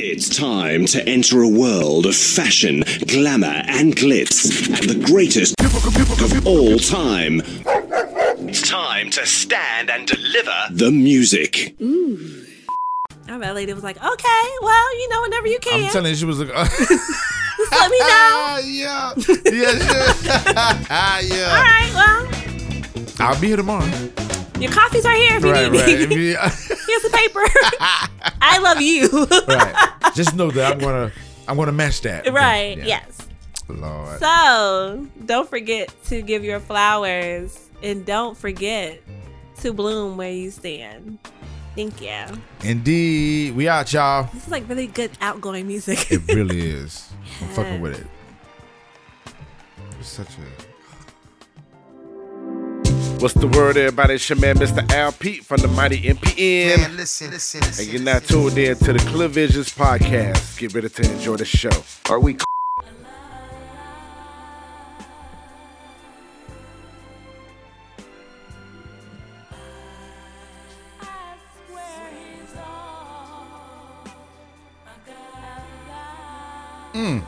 It's time to enter a world of fashion, glamour, and glitz, and the greatest of all time. It's time to stand and deliver the music. Ooh. Our that lady was like, okay, well, you know, whenever you can. I'm telling you, she was like, just let me know. yeah, yeah, yeah. All right, well, I'll be here tomorrow. Your coffee's right here if you Right, need right. it. You- Here's the paper. I love you. right. Just know that I'm gonna, I'm gonna match that. right, Yeah. yes. Lord. So don't forget to give your flowers and don't forget to bloom where you stand. Thank you. Indeed, we out, y'all. This is like really good outgoing music. It really is. I'm fucking with it. It's such a. What's the word, everybody? It's your man, Mr. Al Pete from the Mighty MPN. Man, listen, listen, listen. and you're not tuned in to the Clear Visions podcast. Get ready to enjoy the show. Are we hmm.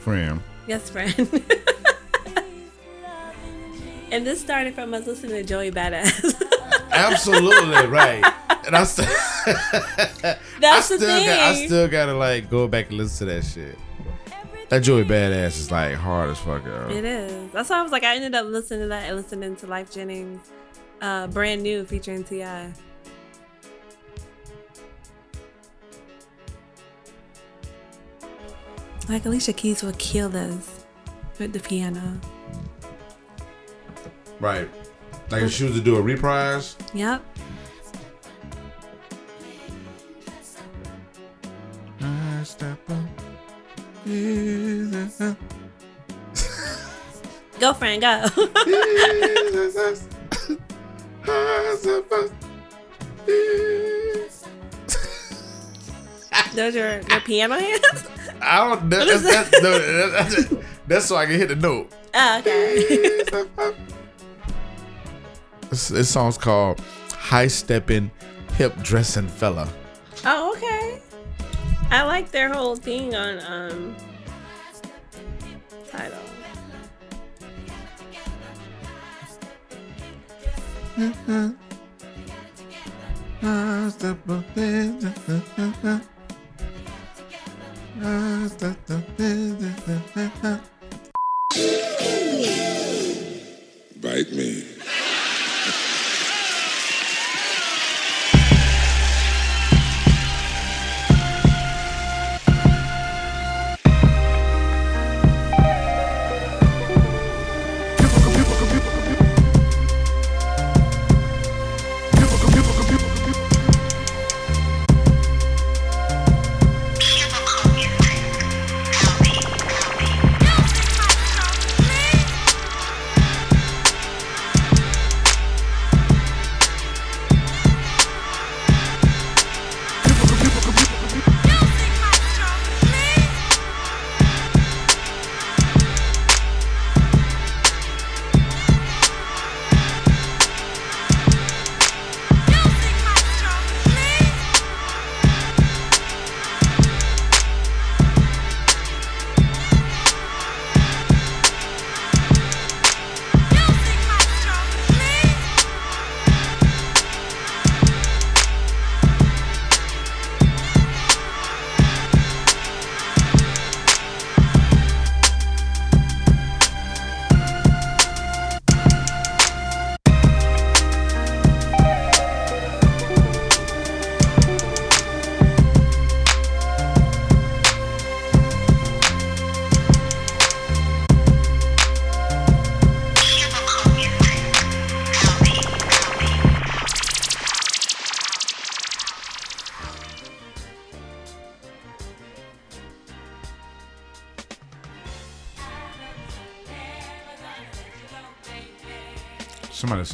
Friend. yes, friend. and this started from us listening to Joey Badass. Absolutely right. And I, st- I That's the still thing. got, I still gotta like go back and listen to that shit. That Joey Badass is like hard as fuck, girl. It is. That's why I was like, I ended up listening to that and listening to Lyfe Jennings, uh, brand new featuring Ti. Like Alicia Keys would kill this with the piano. Right. Like if she was to do a reprise. Yep. Go, friend, go. Those are your piano hands. I don't. That, is that's, that's, no, that- that's, that's so I can hit the note. Oh, okay. This, this song's called "High Stepping Hip Dressing Fella." oh, okay. I like their whole thing on um title. Bite me.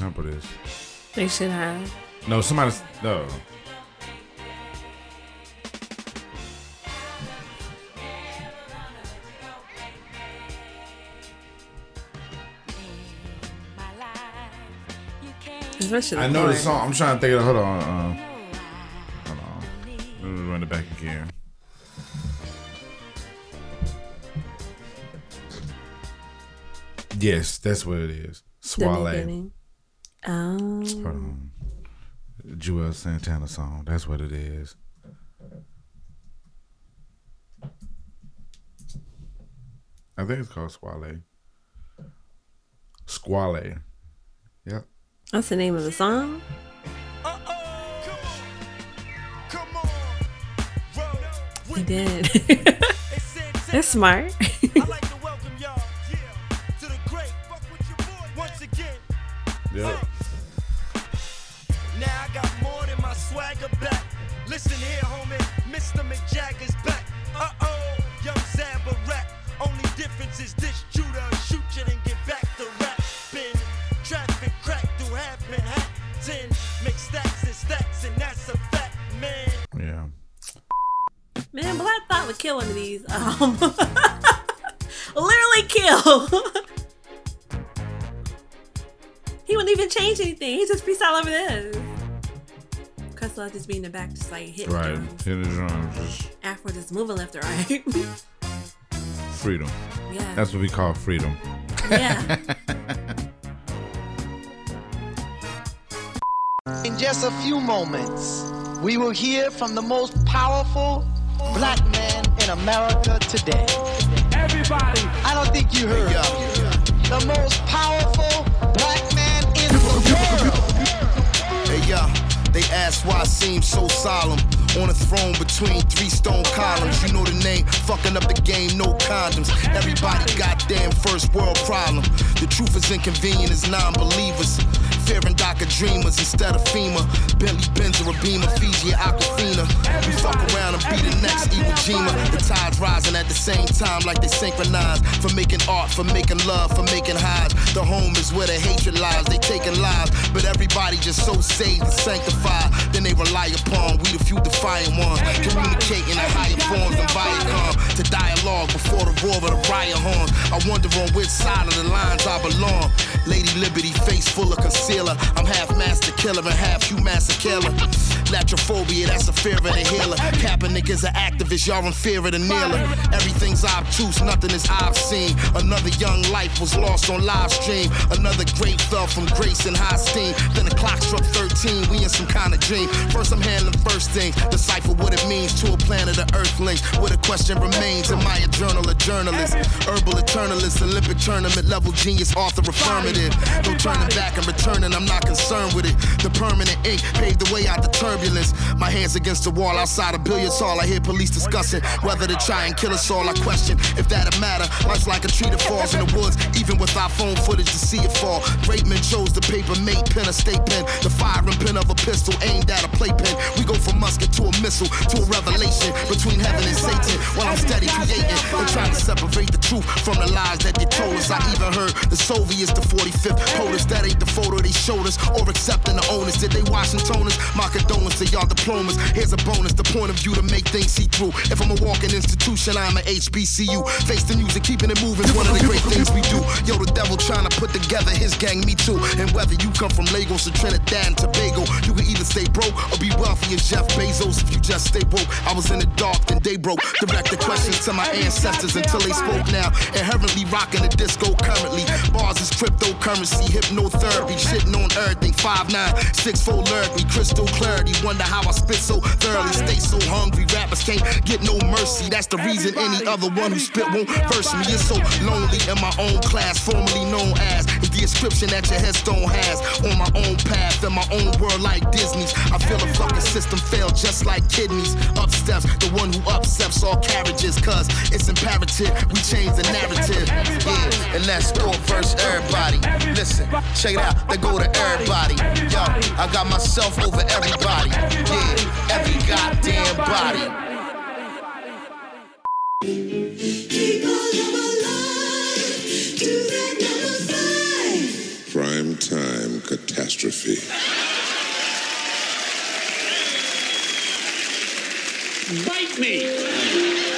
Sample this. They should have. No, somebody. No. Especially I know the song. I'm trying to think of. Hold on. Uh, again. Yes, that's what it is. Swale. Beginning. Oh. Hold on. Joel Santana song. That's what it is. I think it's called Squale. Squale. Yep. That's the name of the song. He did. They're smart. Yep. Swagger back. Listen here, homie, Mr. McJagger's back. Uh oh, young Zabarat. Only difference is this shooter shoot you and get back to rap. Been traffic crack through half Manhattan. Make stacks and stacks, and that's a fact, man. Yeah. Man, Black Thought would kill one of these. Um, literally kill. he wouldn't even change anything. He just freestyle over this. Questlove just be in the back, just like hitting Right. drums. Hit the drums. Just Afro just moving left or right. freedom. yeah. That's what we call freedom. yeah. In just a few moments, we will hear from the most powerful black man in America today. Everybody, I don't think you heard. The most powerful black man in the world. Hey, yo, they ask why I seem so solemn. On a throne between three stone columns. You know the name, fucking up the game, no condoms. Everybody goddamn first world problem. The truth is inconvenient as non believers. Fearing DACA dreamers instead of FEMA. Bentley Benz or a Fiji Aquafina. We fuck around and be the next Iwo Jima. The tide's rising at the same time like they synchronize. For making art, for making love, for making highs. The home is where the hatred lies. They taking lives, but everybody just so saved and sanctified. Then they rely upon we the few defiant ones. Communicating in higher forms than Viacom. To dialogue before the roar of the riot horns. I wonder on which side of the lines I belong. Lady Liberty, face full of concealer. I'm half master killer and half you master killer. Iatrophobia, that's a fear of the healer. Kaepernick is an activist, y'all in fear of the kneeler. Everything's obtuse, nothing is obscene. Another young life was lost on live stream. Another great fell from grace and high steam. Then the clock struck 13, we in some kind of dream. First, I'm handling first things, decipher what it means to a planet of earthlings. Where the question remains, am I a journal, a journalist? Herbal eternalist, Olympic tournament level genius, author affirmative. No turning back and returning, I'm not concerned with it. The permanent ink paved the way out the turbulence. My hands against the wall outside a billiards hall. I hear police whether to try and kill us all. I question if that'd matter. Life's like a tree that falls in the woods, even with our phone footage to see it fall. Great men chose the paper mate pen, a state pen, the firing pin of a pistol aimed at a playpen. We go from musket to a missile to a revelation between heaven and Satan. While I'm steady creating and trying to separate the truth from the lies that they told us. I even heard the Soviets, the 45th, POTUS. That ain't the photo they showed us, or accepting the owners. Did they Washingtoners? My condolence to y'all diplomas. Here's a bonus, the point of view to make things see through. If I'm a walking institution, I'm an HBCU. Face the music, keeping it moving, one of the great things we do. Yo, the devil trying to put together his gang, me too. And whether you come from Lagos or Trinidad and Tobago, you can either stay broke or be wealthy as Jeff Bezos if you just stay woke. I was in the dark, then they broke. Direct the questions to my ancestors until they spoke now. Inherently rocking the disco currently. Bars is cryptocurrency, hypnotherapy, shitting on everything. 5'9, 6 4 lyrically, crystal clarity. Wonder how I spit so thoroughly. Stay so hungry, rappers can't get no mercy. That's the reason any other one who spit won't verse me. It's so lonely in my own class, formerly known as. The inscription that your headstone has. On my own path, in my own world like Disney's. I feel the fucking system fail just like kidneys. Up steps, the one who upsets all carriages. Cause it's imperative, we change the narrative. Yeah, and let's go first, everybody. Listen, check it out, they go to everybody. Yo, I got myself over everybody. Yeah, every goddamn body. Prime time catastrophe. bite me.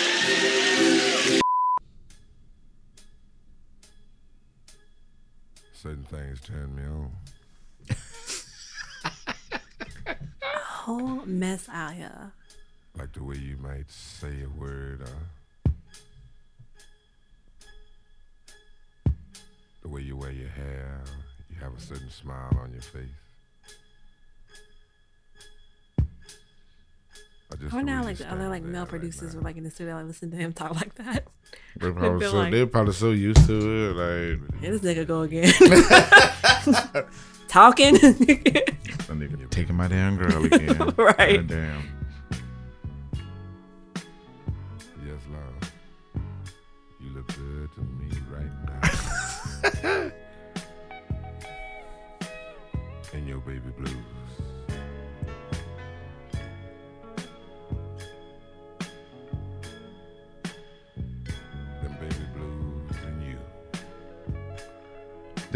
Things turn me on. Whole mess out here. Like the way you might say a word, uh, the way you wear your hair, you have a certain smile on your face. Just Or now, like the other like male producers were like in the studio, like listen to him talk like that. They're probably, so, like- they're probably so used to it. Like, Here this nigga go again. Talking. that nigga taking my damn girl again. Right. God damn. Yes, love. You look good to me right now. and your baby blues.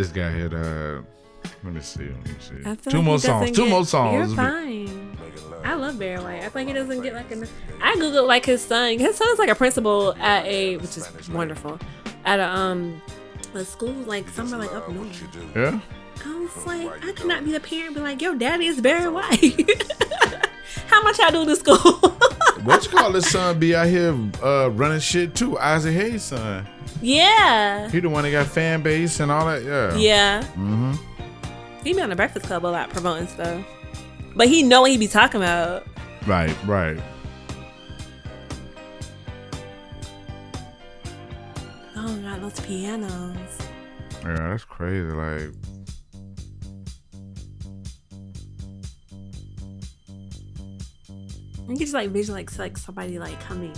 This guy had uh let me see, let me see. Two like more songs. Two get- more songs. You're fine. I love Barry White. I think he doesn't get like an. I googled like his son. His son's like a principal at a, which is wonderful, at a um, a school like somewhere like up north. Yeah? I was like, I cannot be the parent, be like, yo, daddy is Barry White. How much I do to school? What you call his son be out here uh running shit too? Isaac Hayes' son. yeah, He the one that got Fanbase and all that. Yeah. yeah. Mm-hmm. He be on the Breakfast Club a lot promoting stuff, but he know what he be talking about. Right, right. Oh my god, those pianos. Yeah, that's crazy. Like You can just like visual like like somebody like coming,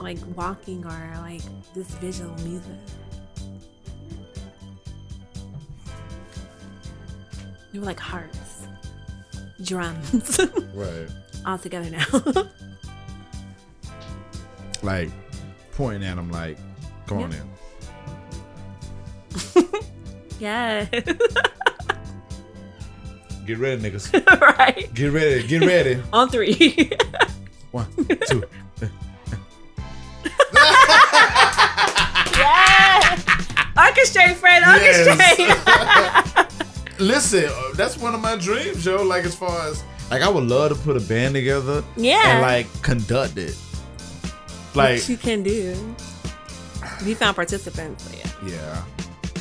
like walking or like this visual music. They were like hearts, drums, Right. all together now. like pointing at them, like, come on in. yeah, Get ready, niggas. right. Get ready. Get ready. On three. One, two. yeah. Orchestrate, Fred. Orchestrate. Listen, uh, that's one of my dreams, yo. Like as far as like, I would love to put a band together. Yeah. And like conduct it. Like what you can do. We found participants. So yeah. Yeah.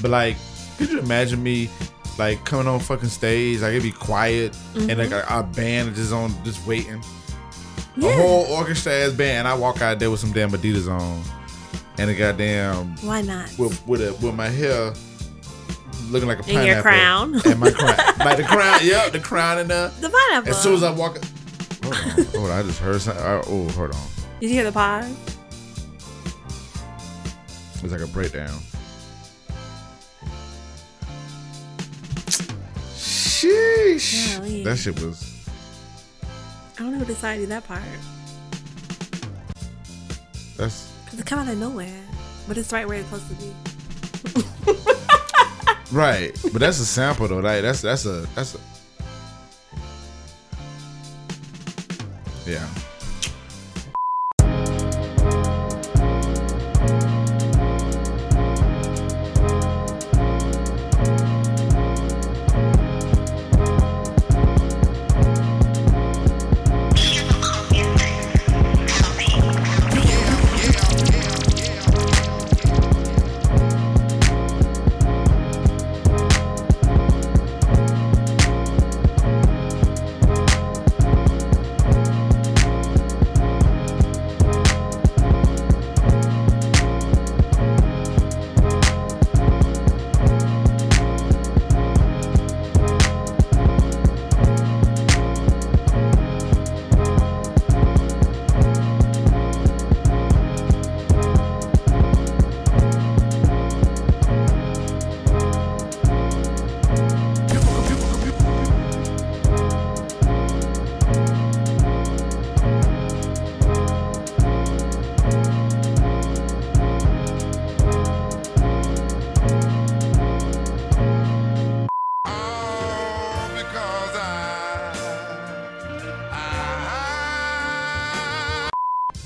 But like, could you imagine me like coming on fucking stage? Like it'd be quiet and like a, our band just on just waiting. Yeah. A whole orchestra ass band. I walk out there with some damn Adidas on. And a goddamn Why not? with with a with my hair looking like a And pineapple. your crown. And my crown. like the crown, yep, the crown and the The pineapple. as soon as I walk Hold on. Hold on, I just heard something. Oh, hold on. Did you hear the pause? It's like a breakdown. Sheesh. Golly. That shit was. I don't know who decided that part. That's Cause it come out of nowhere, but it's right where it's supposed to be. right, but that's a sample though. Like that's that's a that's a. Yeah.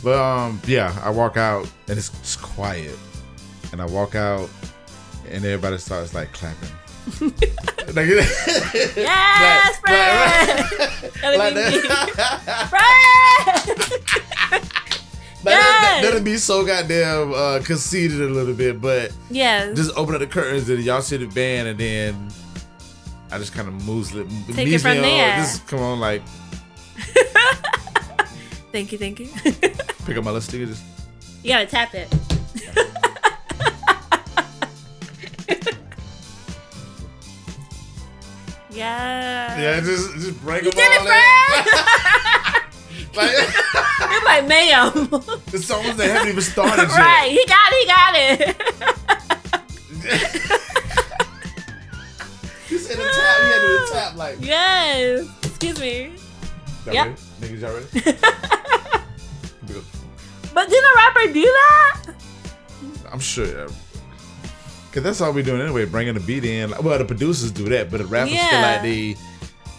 But um, yeah, I walk out and it's, it's quiet, and I walk out and everybody starts like clapping. like, Yes, Like- Fred. Like me. that. Fred. Yes. that'd be so goddamn uh, conceited a little bit, but Yes. just open up the curtains and y'all see the band, and then I just kind of moves it. Take it from there. Just come on, like Thank you, thank you. Pick up my little sticker. Just you gotta tap it. yeah. yeah, just just break You them did all it, in. like You're like, ma'am. the songs that haven't even started yet. right. He got it. He got it. You said the tap. You had to the tap like. yes. Excuse me. Y'all Yep. ready? Niggas, y'all ready? But did a rapper do that? I'm sure. yeah. Cause that's all we're doing anyway, bringing the beat in. Well, the producers do that, but the rappers feel like they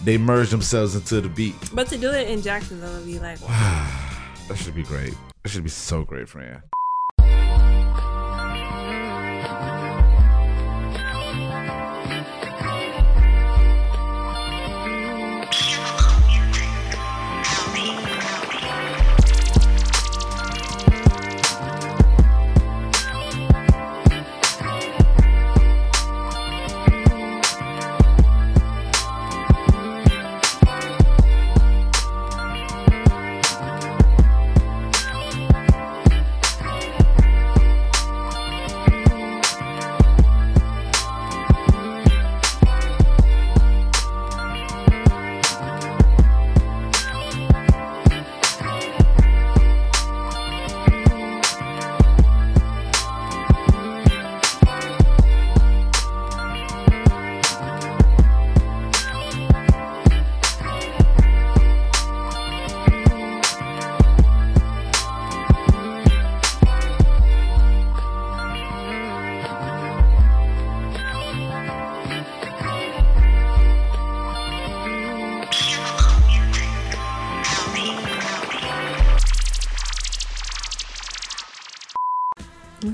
they merge themselves into the beat. But to do it in Jacksonville would be like, wow, That should be great. That should be so great, friend.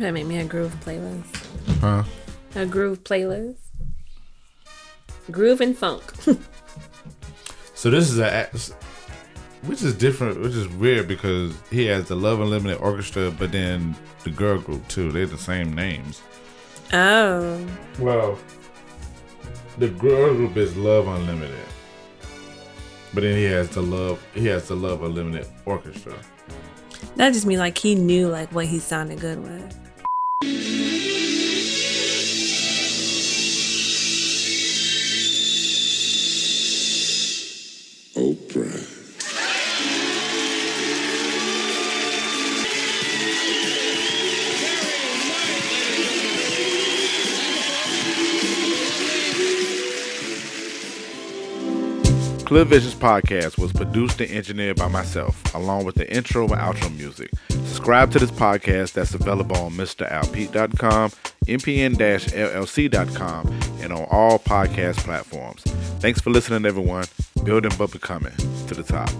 Gotta make me a groove playlist. Huh? A groove playlist. Groove and funk. So this is a which is different, which is weird because he has the Love Unlimited Orchestra, but then the girl group too. They're the same names. oh. Well, the girl group is Love Unlimited, but then he has the love. He has the Love Unlimited Orchestra. That just means like he knew like what he sounded good with. Clear Visions podcast was produced and engineered by myself, along with the intro and outro music. Subscribe to this podcast that's available on MrAlpete.com, mpn-llc.com, and on all podcast platforms. Thanks for listening, everyone. Building but becoming to the top.